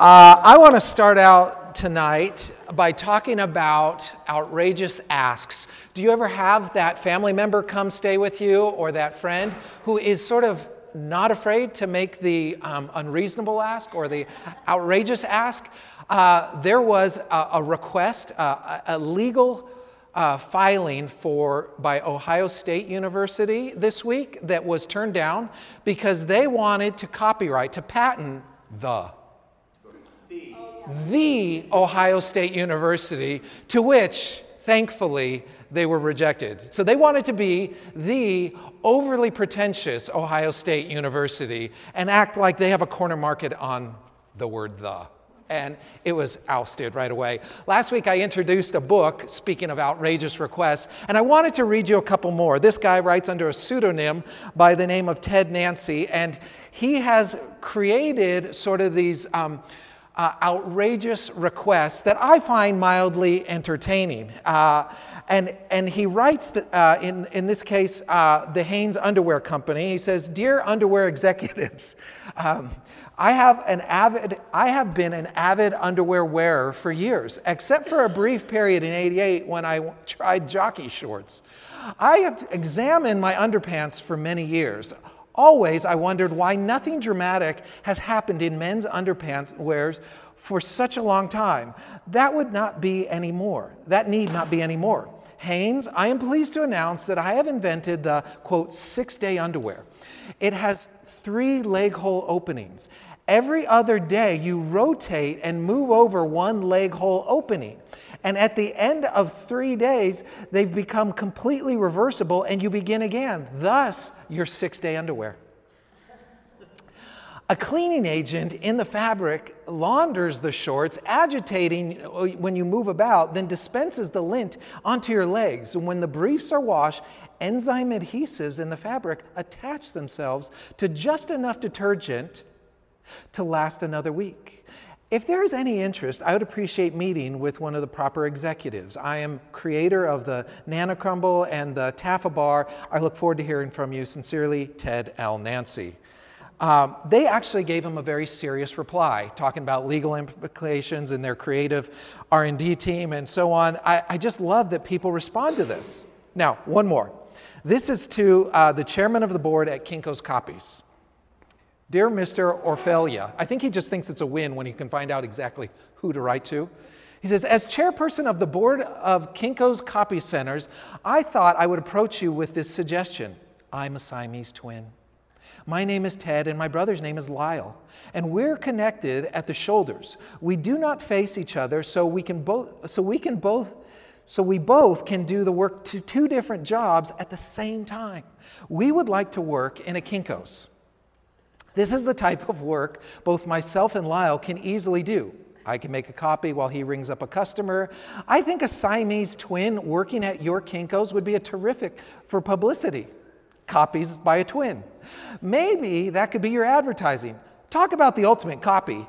Uh, I want to start out tonight by talking about outrageous asks. Do you ever have that family member come stay with you or that friend who is sort of not afraid to make the um, unreasonable ask or the outrageous ask? Uh, there was a, a request, uh, a legal uh, filing for by Ohio State University this week that was turned down because they wanted to copyright to patent the the Ohio State University to which thankfully they were rejected. So they wanted to be the overly pretentious Ohio State University and act like they have a corner market on the word the and it was ousted right away. Last week, I introduced a book, speaking of outrageous requests, and I wanted to read you a couple more. This guy writes under a pseudonym by the name of Ted Nancy, and he has created sort of these. Um, uh, outrageous requests that I find mildly entertaining. Uh, and, and he writes, that, uh, in, in this case, uh, the Hanes Underwear Company. He says, Dear underwear executives, um, I have, an avid, I have been an avid underwear wearer for years, except for a brief period in 88 when I tried jockey shorts. I have examined my underpants for many years. Always, I wondered why nothing dramatic has happened in men's underpants wears for such a long time. That would not be anymore. That need not be anymore. Hanes, I am pleased to announce that I have invented the quote six day underwear. It has three leg hole openings Every other day, you rotate and move over one leg hole opening. And at the end of three days, they've become completely reversible and you begin again. Thus, your six day underwear. A cleaning agent in the fabric launders the shorts, agitating when you move about, then dispenses the lint onto your legs. And when the briefs are washed, enzyme adhesives in the fabric attach themselves to just enough detergent to last another week. If there is any interest, I would appreciate meeting with one of the proper executives. I am creator of the Nana Crumble and the Taffa Bar. I look forward to hearing from you. Sincerely, Ted L. Nancy. Um, they actually gave him a very serious reply, talking about legal implications and their creative R&D team and so on. I, I just love that people respond to this. Now, one more. This is to uh, the chairman of the board at Kinko's Copies. Dear Mr. Orfalea, I think he just thinks it's a win when he can find out exactly who to write to. He says, As chairperson of the board of Kinko's Copy Centers, I thought I would approach you with this suggestion. I'm a Siamese twin. My name is Ted, and my brother's name is Lyle. And we're connected at the shoulders. We do not face each other, so we can both, so we can both, so we both can do the work to two different jobs at the same time. We would like to work in a Kinko's. This is the type of work both myself and Lyle can easily do. I can make a copy while he rings up a customer. I think a Siamese twin working at your Kinko's would be a terrific for publicity. Copies by a twin. Maybe that could be your advertising. Talk about the ultimate copy.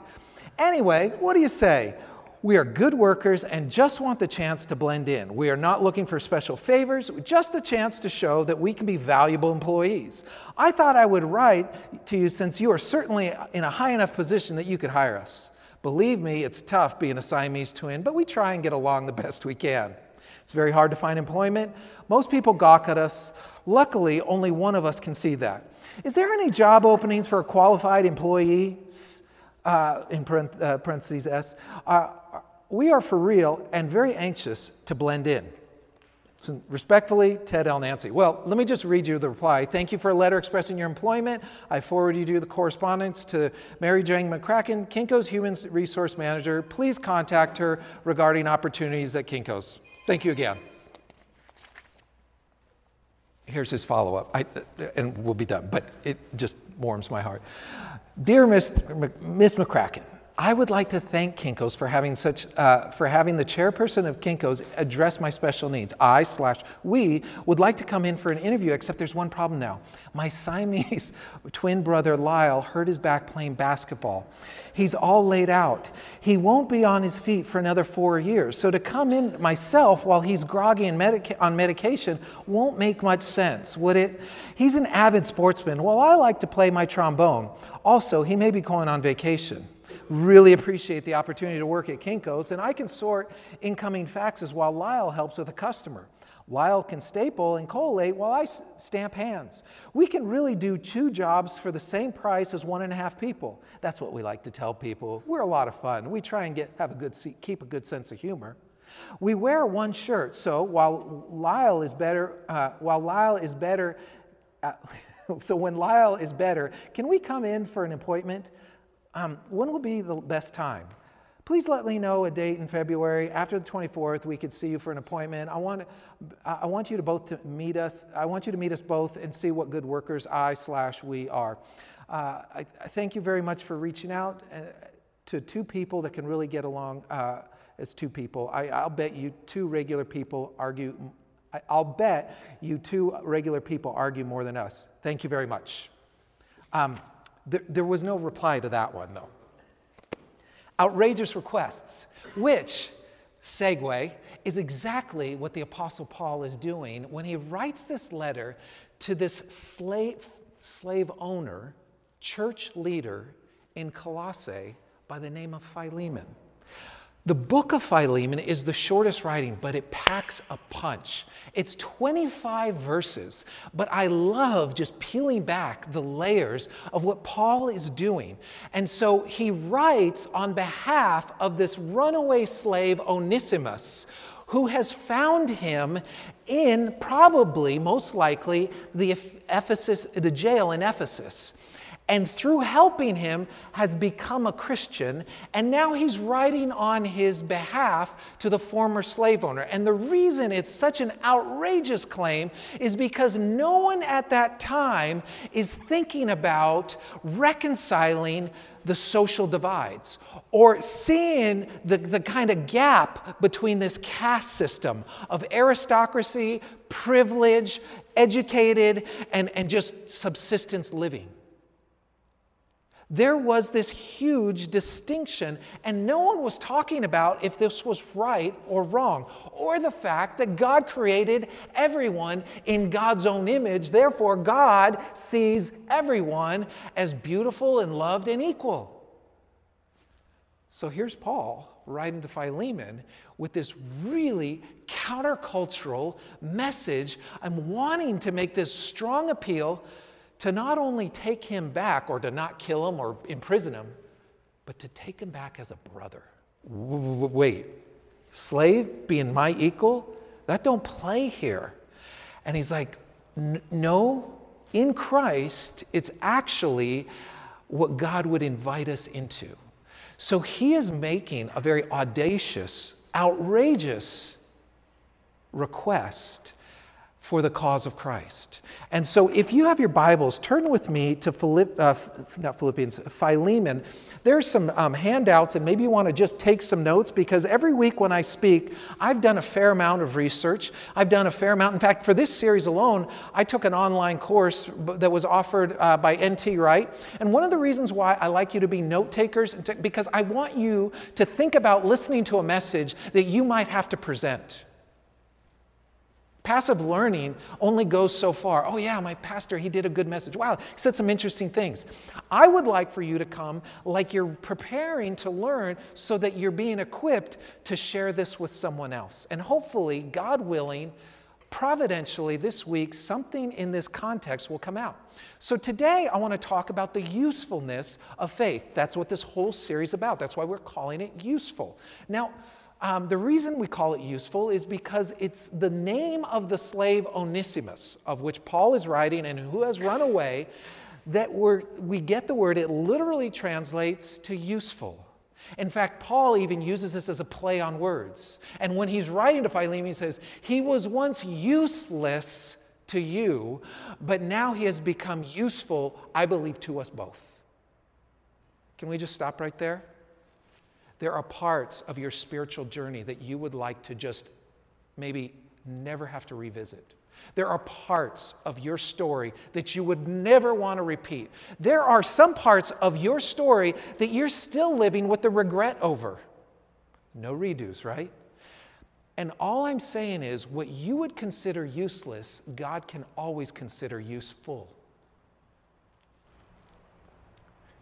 Anyway, what do you say? We are good workers and just want the chance to blend in. We are not looking for special favors, just the chance to show that we can be valuable employees. I thought I would write to you since you are certainly in a high enough position that you could hire us. Believe me, it's tough being a Siamese twin, but we try and get along the best we can. It's very hard to find employment. Most people gawk at us. Luckily, only one of us can see that. Is there any job openings for a qualified employee? Uh, in uh, parentheses S. We are for real and very anxious to blend in. So respectfully, Ted L. Nancy. Well, let me just read you the reply. Thank you for a letter expressing your employment. I forward you the correspondence to Mary Jane McCracken, Kinko's Human Resource Manager. Please contact her regarding opportunities at Kinko's. Thank you again. Here's his follow up, and we'll be done, but it just warms my heart. Dear Miss, Miss McCracken, I would like to thank Kinko's for having such uh, for having the chairperson of Kinko's address my special needs. I slash we would like to come in for an interview, except there's one problem now. My Siamese twin brother Lyle hurt his back playing basketball. He's all laid out. He won't be on his feet for another four years. So to come in myself while he's groggy and medica- on medication won't make much sense, would it? He's an avid sportsman. Well, I like to play my trombone. Also, he may be going on vacation. Really appreciate the opportunity to work at Kinko's, and I can sort incoming faxes while Lyle helps with a customer. Lyle can staple and collate while I stamp hands. We can really do two jobs for the same price as one and a half people. That's what we like to tell people. We're a lot of fun. We try and get, have a good, keep a good sense of humor. We wear one shirt, so while Lyle is better, uh, while Lyle is better, uh, so when Lyle is better, can we come in for an appointment? Um, when will be the best time? Please let me know a date in February. After the 24th, we could see you for an appointment. I want, I want you to both to meet us. I want you to meet us both and see what good workers I slash we are. Uh, I, I, thank you very much for reaching out uh, to two people that can really get along uh, as two people. I, I'll bet you two regular people argue. I'll bet you two regular people argue more than us. Thank you very much. Um, there, there was no reply to that one, though outrageous requests, which, segue, is exactly what the Apostle Paul is doing when he writes this letter to this slave, slave owner, church leader in Colossae by the name of Philemon. The book of Philemon is the shortest writing, but it packs a punch. It's 25 verses, but I love just peeling back the layers of what Paul is doing. And so he writes on behalf of this runaway slave, Onesimus, who has found him in probably, most likely, the Ephesus, the jail in Ephesus and through helping him has become a Christian, and now he's writing on his behalf to the former slave owner. And the reason it's such an outrageous claim is because no one at that time is thinking about reconciling the social divides or seeing the, the kind of gap between this caste system of aristocracy, privilege, educated, and, and just subsistence living there was this huge distinction, and no one was talking about if this was right or wrong, or the fact that God created everyone in God's own image. Therefore, God sees everyone as beautiful and loved and equal. So here's Paul writing to Philemon with this really countercultural message. I'm wanting to make this strong appeal to not only take him back or to not kill him or imprison him, but to take him back as a brother. Wait, slave being my equal? That don't play here. And he's like, no, in Christ, it's actually what God would invite us into. So he is making a very audacious, outrageous request for the cause of Christ. And so, if you have your Bibles, turn with me to Philipp, uh, not Philippians, Philemon. There's some um, handouts, and maybe you want to just take some notes because every week when I speak, I've done a fair amount of research. I've done a fair amount. In fact, for this series alone, I took an online course that was offered uh, by N.T. Wright. And one of the reasons why I like you to be note takers, because I want you to think about listening to a message that you might have to present. Passive learning only goes so far. Oh, yeah, my pastor, he did a good message. Wow, he said some interesting things. I would like for you to come like you're preparing to learn so that you're being equipped to share this with someone else. And hopefully, God willing, providentially this week, something in this context will come out. So today, I want to talk about the usefulness of faith. That's what this whole series is about. That's why we're calling it useful. Now, um, the reason we call it useful is because it's the name of the slave Onesimus, of which Paul is writing and who has run away, that we we get the word, it literally translates to useful. In fact, Paul even uses this as a play on words. And when he's writing to Philemon, he says, He was once useless to you, but now he has become useful, I believe, to us both. Can we just stop right there? There are parts of your spiritual journey that you would like to just maybe never have to revisit. There are parts of your story that you would never want to repeat. There are some parts of your story that you're still living with the regret over. No redos, right? And all I'm saying is what you would consider useless, God can always consider useful.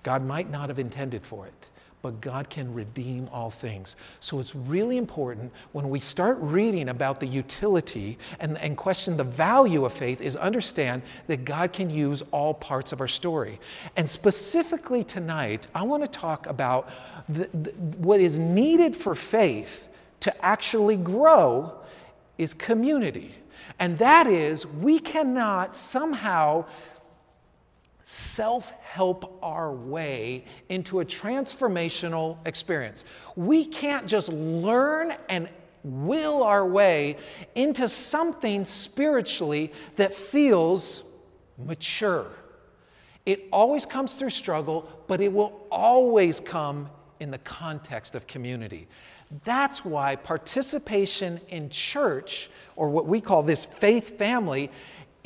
God might not have intended for it, but God can redeem all things. So it's really important when we start reading about the utility and, and question the value of faith is understand that God can use all parts of our story. And specifically tonight, I want to talk about the, the, what is needed for faith to actually grow is community. And that is, we cannot somehow self help our way into a transformational experience. We can't just learn and will our way into something spiritually that feels mature. It always comes through struggle, but it will always come in the context of community. That's why participation in church, or what we call this faith family,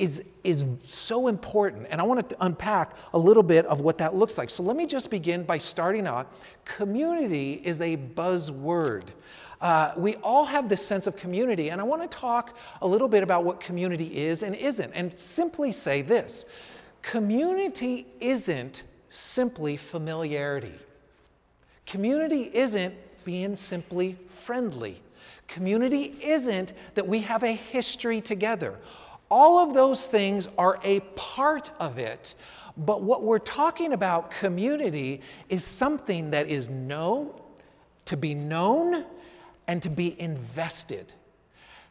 is, is so important. And I want to unpack a little bit of what that looks like. So let me just begin by starting out. Community is a buzzword. Uh, we all have this sense of community, and I want to talk a little bit about what community is and isn't, and simply say this community isn't simply familiarity, community isn't being simply friendly. Community isn't that we have a history together. All of those things are a part of it. But what we're talking about, community, is something that is known, to be known, and to be invested.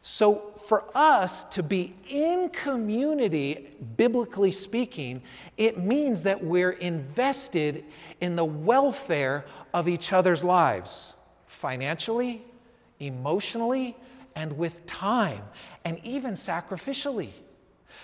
So, for us to be in community, biblically speaking, it means that we're invested in the welfare of each other's lives, financially, emotionally, and with time, and even sacrificially.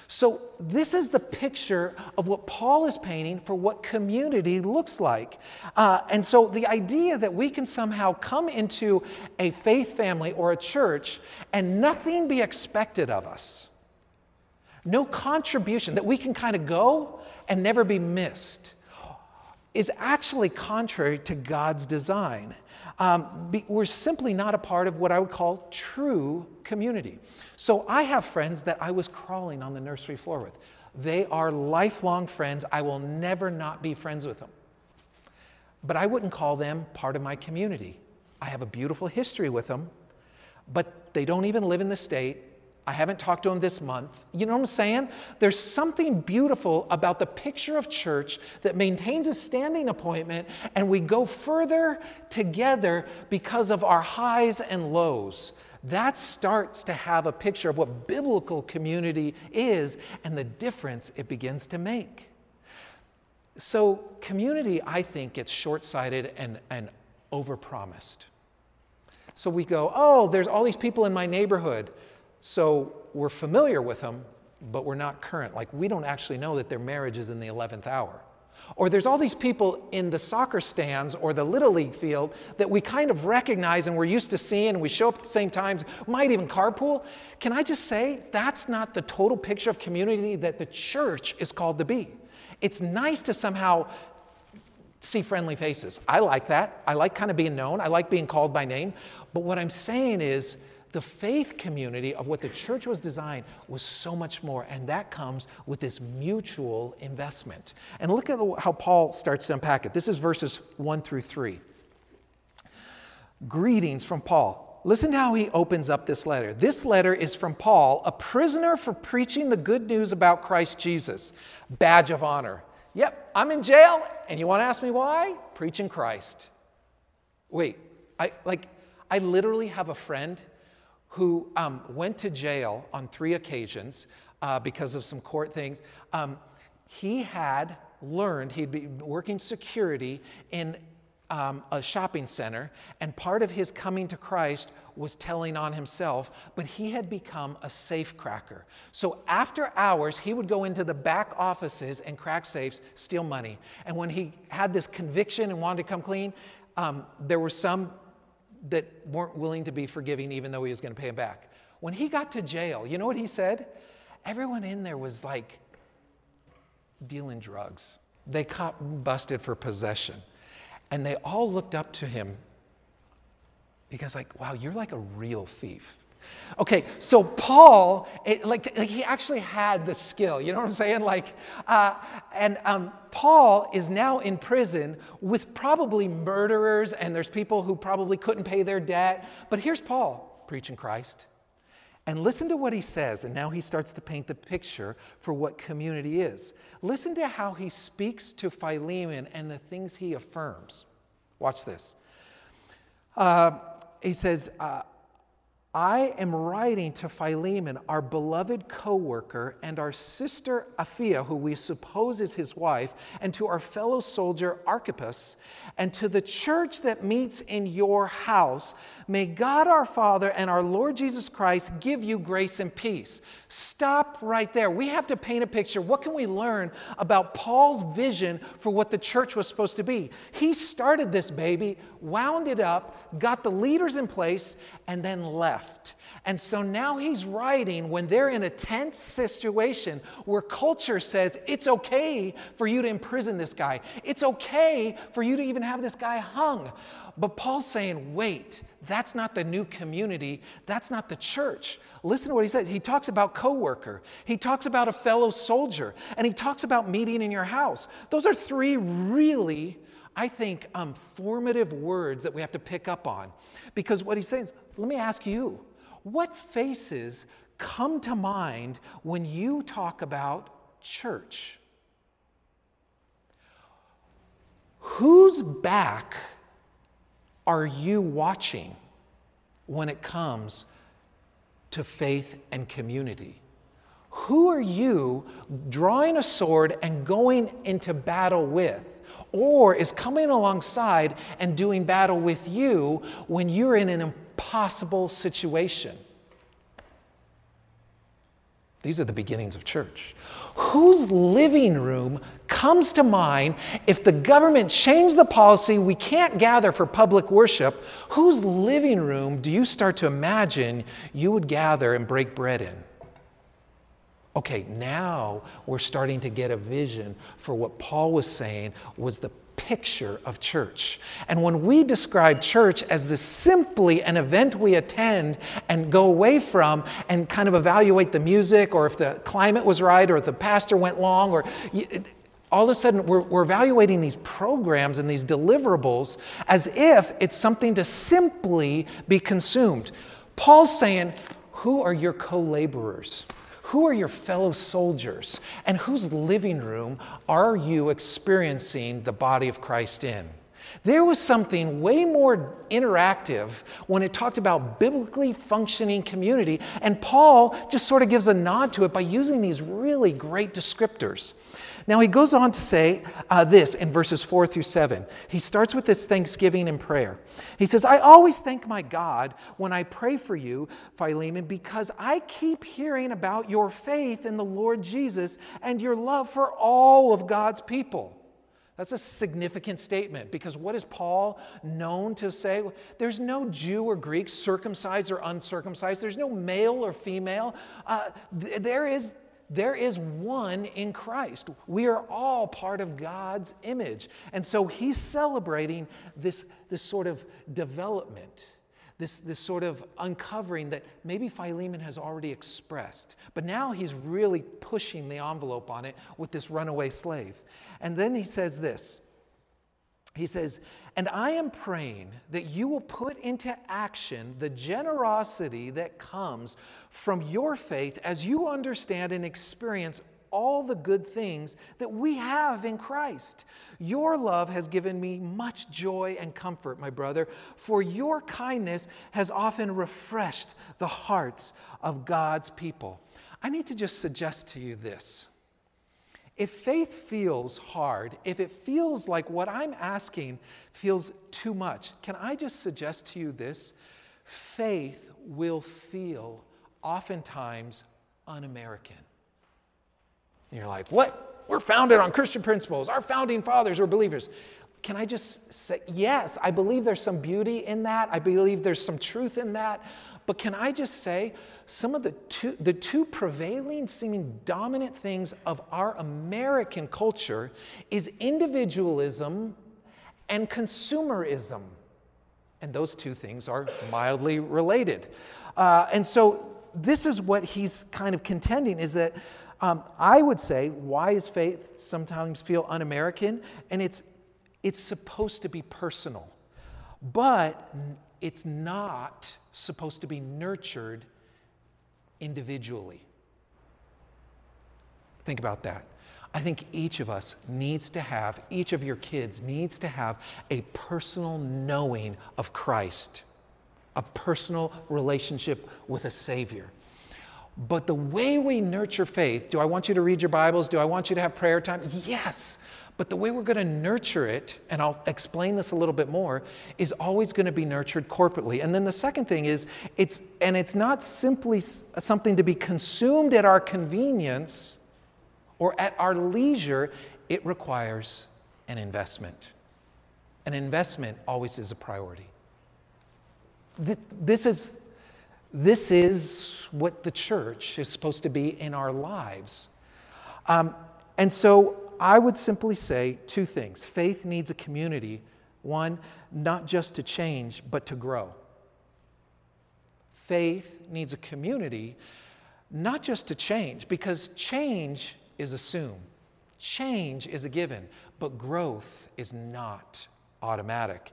So, this is the picture of what Paul is painting for what community looks like. Uh, and so, the idea that we can somehow come into a faith family or a church and nothing be expected of us, no contribution, that we can kind of go and never be missed, is actually contrary to God's design um, be, we're simply not a part of what I would call true community. So I have friends that I was crawling on the nursery floor with. They are lifelong friends. I will never not be friends with them. But I wouldn't call them part of my community. I have a beautiful history with them, but they don't even live in the state. I haven't talked to him this month. You know what I'm saying? There's something beautiful about the picture of church that maintains a standing appointment and we go further together because of our highs and lows. That starts to have a picture of what biblical community is and the difference it begins to make. So, community, I think, gets short sighted and, and overpromised. So we go, oh, there's all these people in my neighborhood. So we're familiar with them, but we're not current. Like we don't actually know that their marriage is in the 11th hour. Or there's all these people in the soccer stands or the Little League field that we kind of recognize and we're used to seeing and we show up at the same times, might even carpool. Can I just say, that's not the total picture of community that the church is called to be. It's nice to somehow see friendly faces. I like that. I like kind of being known, I like being called by name. But what I'm saying is, the faith community of what the church was designed was so much more, and that comes with this mutual investment. And look at how Paul starts to unpack it. This is verses 1 through 3. Greetings from Paul. Listen to how he opens up this letter. This letter is from Paul, a prisoner for preaching the good news about Christ Jesus. Badge of honor. Yep, I'm in jail, and you want to ask me why? Preaching Christ. Wait, I like I literally have a friend who um, went to jail on three occasions uh, because of some court things. Um, he had learned, he'd been working security in um, a shopping center, and part of his coming to Christ was telling on himself, but he had become a safe cracker. So after hours, he would go into the back offices and crack safes, steal money. And when he had this conviction and wanted to come clean, um, there were some that weren't willing to be forgiving even though he was going to pay him back. When he got to jail, you know what he said? Everyone in there was like dealing drugs. They caught busted for possession. And they all looked up to him because like, wow, you're like a real thief. Okay, so Paul, it, like, like, he actually had the skill, you know what I'm saying? Like, uh, and um, Paul is now in prison with probably murderers, and there's people who probably couldn't pay their debt. But here's Paul preaching Christ. And listen to what he says, and now he starts to paint the picture for what community is. Listen to how he speaks to Philemon and the things he affirms. Watch this. Uh, he says, uh, I am writing to Philemon, our beloved co worker, and our sister Apphia, who we suppose is his wife, and to our fellow soldier Archippus, and to the church that meets in your house. May God our Father and our Lord Jesus Christ give you grace and peace. Stop right there. We have to paint a picture. What can we learn about Paul's vision for what the church was supposed to be? He started this baby, wound it up, got the leaders in place, and then left. And so now he's writing when they're in a tense situation where culture says it's okay for you to imprison this guy, it's okay for you to even have this guy hung. But Paul's saying, wait, that's not the new community. That's not the church. Listen to what he says. He talks about coworker. He talks about a fellow soldier, and he talks about meeting in your house. Those are three really I think, um, formative words that we have to pick up on. Because what he's saying is, let me ask you, what faces come to mind when you talk about church? Whose back are you watching when it comes to faith and community? Who are you drawing a sword and going into battle with? or is coming alongside and doing battle with you when you're in an impossible situation. These are the beginnings of church. Whose living room comes to mind if the government changed the policy we can't gather for public worship? Whose living room do you start to imagine you would gather and break bread in? Okay, now we're starting to get a vision for what Paul was saying was the picture of church. And when we describe church as this simply an event we attend and go away from and kind of evaluate the music or if the climate was right or if the pastor went long or all of a sudden we're, we're evaluating these programs and these deliverables as if it's something to simply be consumed. Paul's saying, Who are your co laborers? Who are your fellow soldiers? And whose living room are you experiencing the body of Christ in? There was something way more interactive when it talked about biblically functioning community, and Paul just sort of gives a nod to it by using these really great descriptors. Now, he goes on to say uh, this in verses 4 through 7. He starts with this thanksgiving and prayer. He says, I always thank my God when I pray for you, Philemon, because I keep hearing about your faith in the Lord Jesus and your love for all of God's people. That's a significant statement because what is Paul known to say? There's no Jew or Greek, circumcised or uncircumcised. There's no male or female. Uh, th- there is there is one in Christ. We are all part of God's image. And so he's celebrating this, this sort of development, this, this sort of uncovering that maybe Philemon has already expressed. But now he's really pushing the envelope on it with this runaway slave. And then he says this he says, And I am praying that you will put into action the generosity that comes from your faith as you understand and experience all the good things that we have in Christ. Your love has given me much joy and comfort, my brother, for your kindness has often refreshed the hearts of God's people. I need to just suggest to you this. If faith feels hard, if it feels like what I'm asking feels too much, can I just suggest to you this? Faith will feel oftentimes un American. You're like, what? We're founded on Christian principles. Our founding fathers were believers. Can I just say, yes, I believe there's some beauty in that. I believe there's some truth in that. But can I just say, some of the two, the two prevailing, seeming dominant things of our American culture is individualism and consumerism. And those two things are mildly related. Uh, and so this is what he's kind of contending is that um, I would say, why is faith sometimes feel un American? And it's, it's supposed to be personal, but it's not supposed to be nurtured individually. Think about that. I think each of us needs to have, each of your kids needs to have a personal knowing of Christ, a personal relationship with a Savior. But the way we nurture faith, do I want you to read your Bibles? Do I want you to have prayer time? Yes. But the way we're going to nurture it, and I'll explain this a little bit more, is always going to be nurtured corporately. And then the second thing is, it's, and it's not simply something to be consumed at our convenience or at our leisure, it requires an investment. An investment always is a priority. This is, this is what the church is supposed to be in our lives. Um, and so I would simply say two things faith needs a community, one, not just to change, but to grow. Faith needs a community, not just to change, because change is assumed. Change is a given, but growth is not automatic.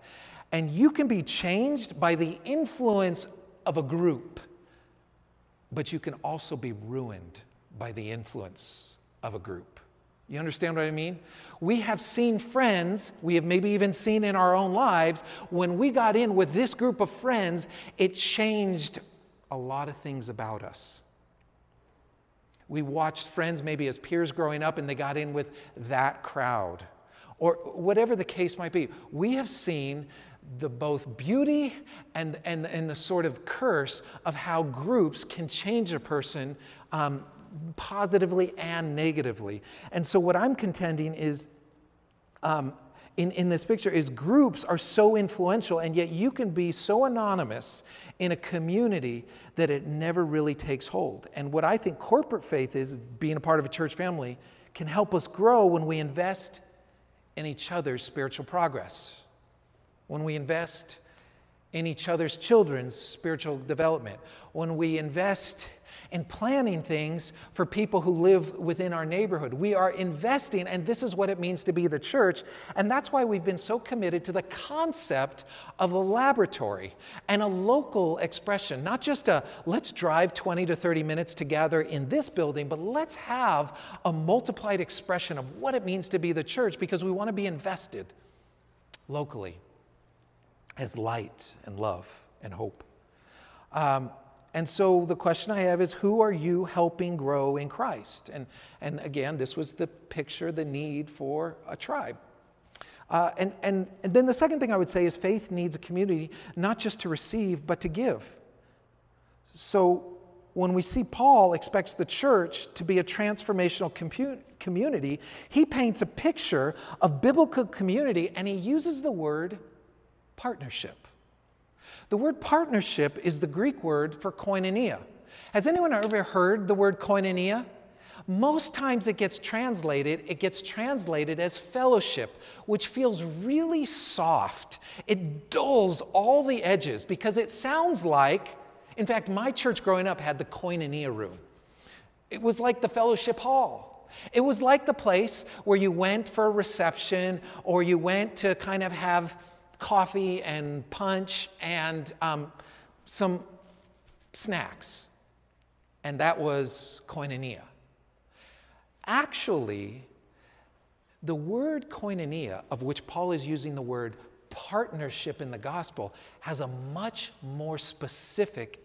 And you can be changed by the influence of a group, but you can also be ruined by the influence of a group. You understand what I mean? We have seen friends, we have maybe even seen in our own lives, when we got in with this group of friends, it changed a lot of things about us. We watched friends maybe as peers growing up and they got in with that crowd. Or whatever the case might be. We have seen the both beauty and, and, and the sort of curse of how groups can change a person um, positively and negatively. And so, what I'm contending is um, in, in this picture is groups are so influential, and yet you can be so anonymous in a community that it never really takes hold. And what I think corporate faith is, being a part of a church family, can help us grow when we invest in each other's spiritual progress, when we invest in each other's children's spiritual development, when we invest and planning things for people who live within our neighborhood. We are investing, and this is what it means to be the church. And that's why we've been so committed to the concept of a laboratory and a local expression, not just a let's drive 20 to 30 minutes to gather in this building, but let's have a multiplied expression of what it means to be the church because we want to be invested locally as light and love and hope. Um, and so the question I have is who are you helping grow in Christ? And, and again, this was the picture, the need for a tribe. Uh, and, and, and then the second thing I would say is faith needs a community, not just to receive, but to give. So when we see Paul expects the church to be a transformational compu- community, he paints a picture of biblical community and he uses the word partnership. The word partnership is the Greek word for koinonia. Has anyone ever heard the word koinonia? Most times it gets translated, it gets translated as fellowship, which feels really soft. It dulls all the edges because it sounds like, in fact, my church growing up had the koinonia room. It was like the fellowship hall. It was like the place where you went for a reception or you went to kind of have coffee and punch and um, some snacks. And that was koinonia. Actually, the word koinonia, of which Paul is using the word partnership in the gospel, has a much more specific,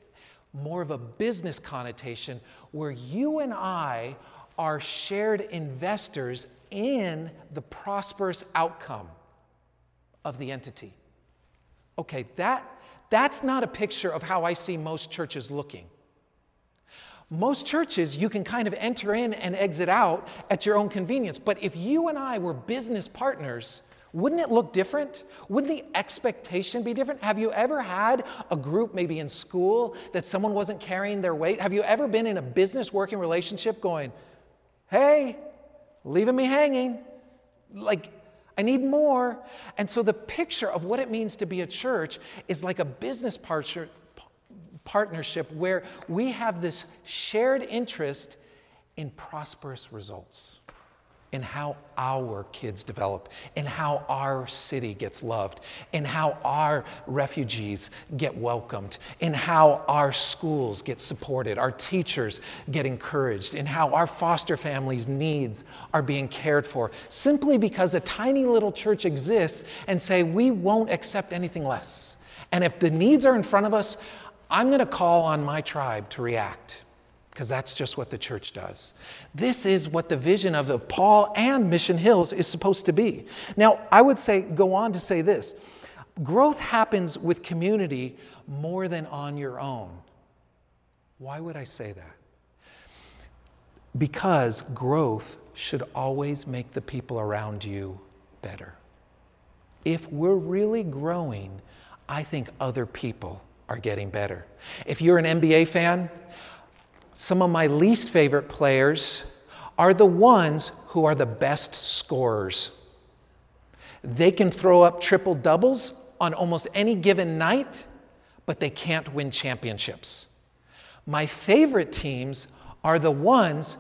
more of a business connotation where you and I are shared investors in the prosperous outcome of the entity. Okay, that, that's not a picture of how I see most churches looking. Most churches, you can kind of enter in and exit out at your own convenience. But if you and I were business partners, wouldn't it look different? Wouldn't the expectation be different? Have you ever had a group, maybe in school, that someone wasn't carrying their weight? Have you ever been in a business working relationship going, hey, leaving me hanging? Like, I need more. And so the picture of what it means to be a church is like a business partnership where we have this shared interest in prosperous results in how our kids develop, in how our city gets loved, in how our refugees get welcomed, in how our schools get supported, our teachers get encouraged, in how our foster families' needs are being cared for, simply because a tiny little church exists and say, we won't accept anything less. And if the needs are in front of us, I'm going to call on my tribe to react because that's just what the church does. This is what the vision of, of Paul and Mission Hills is supposed to be. Now, I would say, go on to say this growth happens with community more than on your own. Why would I say that? Because growth should always make the people around you better. If we're really growing, I think other people are getting better. If you're an NBA fan, some of my least favorite players are the ones who are the best scorers. They can throw up triple doubles on almost any given night, but they can't win championships. My favorite teams are the ones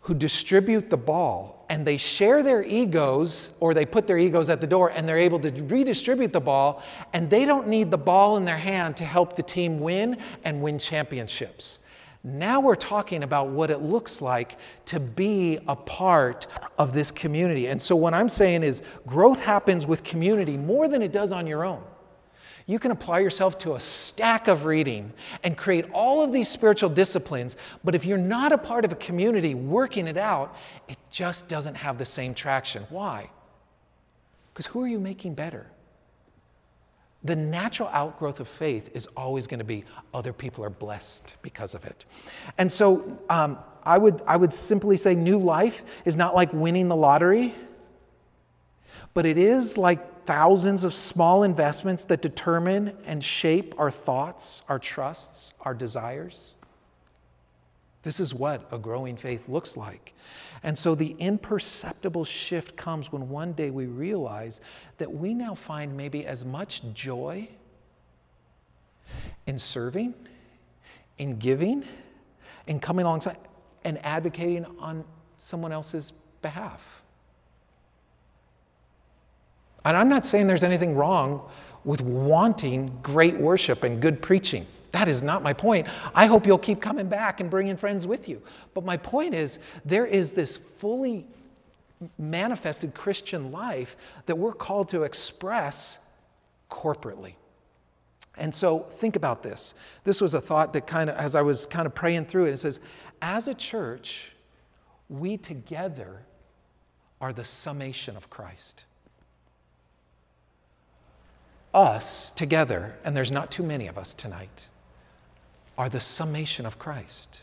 who distribute the ball and they share their egos or they put their egos at the door and they're able to redistribute the ball and they don't need the ball in their hand to help the team win and win championships. Now we're talking about what it looks like to be a part of this community. And so, what I'm saying is, growth happens with community more than it does on your own. You can apply yourself to a stack of reading and create all of these spiritual disciplines, but if you're not a part of a community working it out, it just doesn't have the same traction. Why? Because who are you making better? The natural outgrowth of faith is always going to be other people are blessed because of it. And so um, I, would, I would simply say new life is not like winning the lottery, but it is like thousands of small investments that determine and shape our thoughts, our trusts, our desires. This is what a growing faith looks like. And so the imperceptible shift comes when one day we realize that we now find maybe as much joy in serving, in giving, in coming alongside, and advocating on someone else's behalf. And I'm not saying there's anything wrong with wanting great worship and good preaching. That is not my point. I hope you'll keep coming back and bringing friends with you. But my point is, there is this fully manifested Christian life that we're called to express corporately. And so think about this. This was a thought that kind of, as I was kind of praying through it, it says, as a church, we together are the summation of Christ. Us together, and there's not too many of us tonight are the summation of Christ.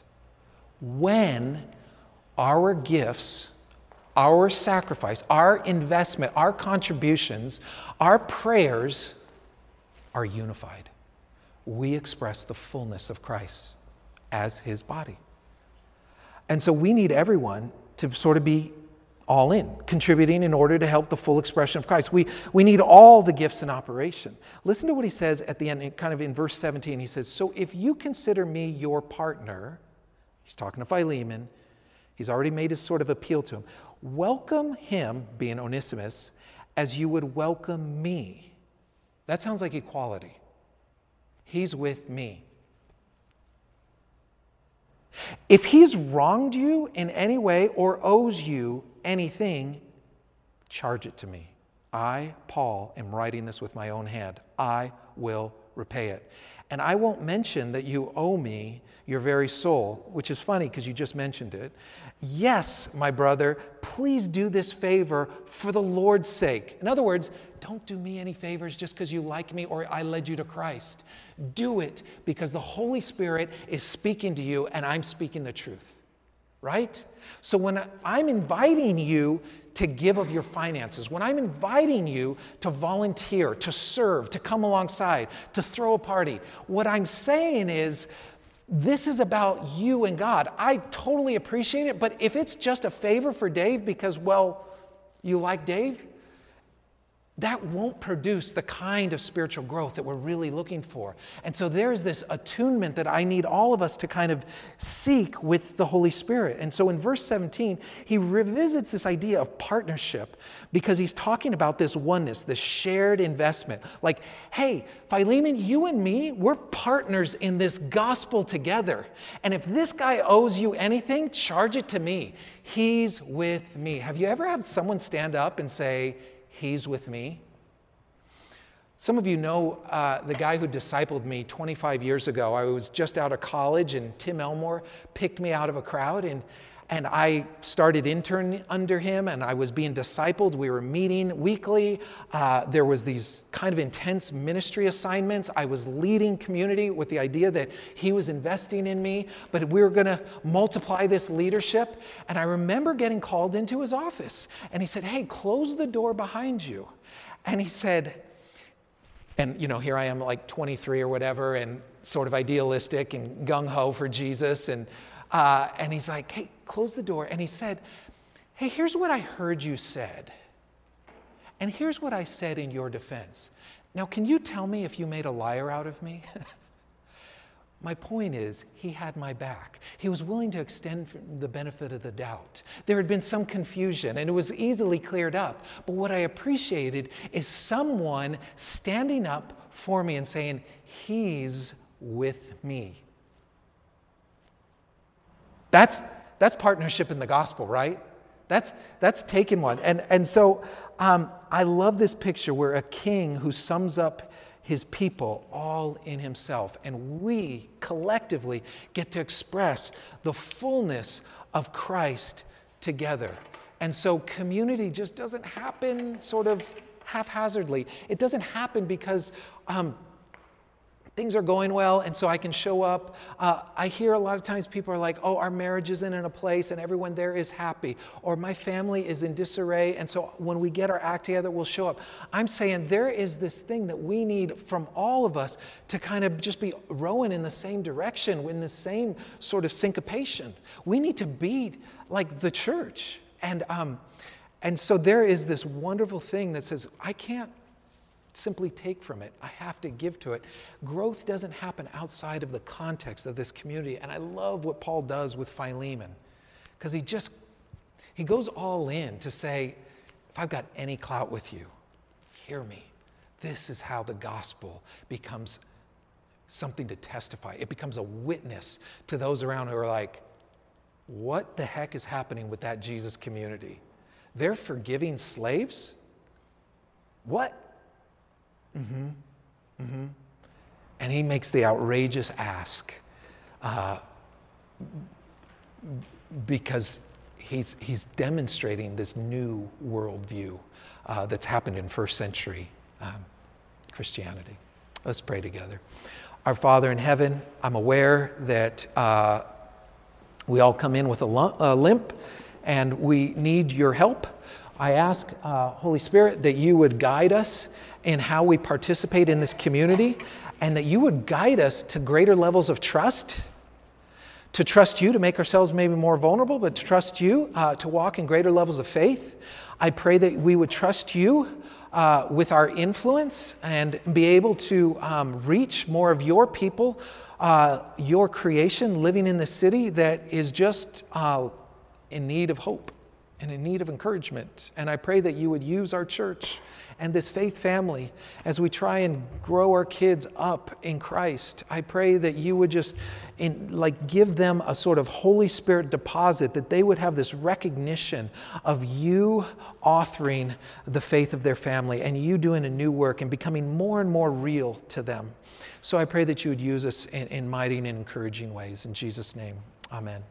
When our gifts, our sacrifice, our investment, our contributions, our prayers are unified, we express the fullness of Christ as his body. And so we need everyone to sort of be all in, contributing in order to help the full expression of Christ. We, we need all the gifts in operation. Listen to what he says at the end, kind of in verse 17. He says, So if you consider me your partner, he's talking to Philemon, he's already made his sort of appeal to him. Welcome him, being Onesimus, as you would welcome me. That sounds like equality. He's with me. If he's wronged you in any way or owes you anything, charge it to me. I, Paul, am writing this with my own hand. I will repay it. And I won't mention that you owe me your very soul, which is funny because you just mentioned it. Yes, my brother, please do this favor for the Lord's sake. In other words, don't do me any favors just because you like me or I led you to Christ. Do it because the Holy Spirit is speaking to you and I'm speaking the truth, right? So when I'm inviting you to give of your finances, when I'm inviting you to volunteer, to serve, to come alongside, to throw a party, what I'm saying is, this is about you and God. I totally appreciate it, but if it's just a favor for Dave because, well, you like Dave, that won't produce the kind of spiritual growth that we're really looking for. And so there's this attunement that I need all of us to kind of seek with the Holy Spirit. And so in verse 17, he revisits this idea of partnership because he's talking about this oneness, this shared investment. Like, hey, Philemon, you and me, we're partners in this gospel together. And if this guy owes you anything, charge it to me. He's with me. Have you ever had someone stand up and say, He's with me. Some of you know uh, the guy who discipled me 25 years ago. I was just out of college, and Tim Elmore picked me out of a crowd, and, and I started interning under him, and I was being discipled. We were meeting weekly. Uh, there was these kind of intense ministry assignments. I was leading community with the idea that he was investing in me, but we were going to multiply this leadership. And I remember getting called into his office, and he said, "Hey, close the door behind you." And he said, and, you know, here I am like 23 or whatever and sort of idealistic and gung ho for Jesus. And, uh, and he's like, hey, close the door. And he said, hey, here's what I heard you said. And here's what I said in your defense. Now, can you tell me if you made a liar out of me? My point is, he had my back. He was willing to extend the benefit of the doubt. There had been some confusion, and it was easily cleared up. But what I appreciated is someone standing up for me and saying, He's with me. That's, that's partnership in the gospel, right? That's, that's taken one. And, and so um, I love this picture where a king who sums up his people all in himself. And we collectively get to express the fullness of Christ together. And so community just doesn't happen sort of haphazardly. It doesn't happen because um, things are going well and so I can show up. Uh, I hear a lot of times people are like, oh, our marriage isn't in a place and everyone there is happy, or my family is in disarray, and so when we get our act together, we'll show up. I'm saying there is this thing that we need from all of us to kind of just be rowing in the same direction, in the same sort of syncopation. We need to be like the church. And, um, and so there is this wonderful thing that says, I can't simply take from it. I have to give to it. Growth doesn't happen outside of the context of this community. And I love what Paul does with Philemon because he just he goes all in to say, if I've got any clout with you, hear me. This is how the gospel becomes something to testify. It becomes a witness to those around who are like, what the heck is happening with that Jesus community? They're forgiving slaves? What? Mm-hmm. Mm-hmm. And he makes the outrageous ask uh, because he's, he's demonstrating this new worldview uh, that's happened in first century um, Christianity. Let's pray together. Our Father in heaven, I'm aware that uh, we all come in with a, a, limp and we need your help. I ask, uh, Holy Spirit, that you would guide us in how we participate in this community and that you would guide us to greater levels of trust, to trust you, to make ourselves maybe more vulnerable, but to trust you, uh, to walk in greater levels of faith. I pray that we would trust you uh, with our influence and be able to um, reach more of your people, uh, your creation living in the city that is just uh, in need of hope and in need of encouragement. And I pray that you would use our church and this faith family as we try and grow our kids up in Christ. I pray that you would just in, like give them a sort of Holy Spirit deposit that they would have this recognition of you authoring the faith of their family and you doing a new work and becoming more and more real to them. So I pray that you would use us in, in mighty and encouraging ways. In Jesus' name, amen.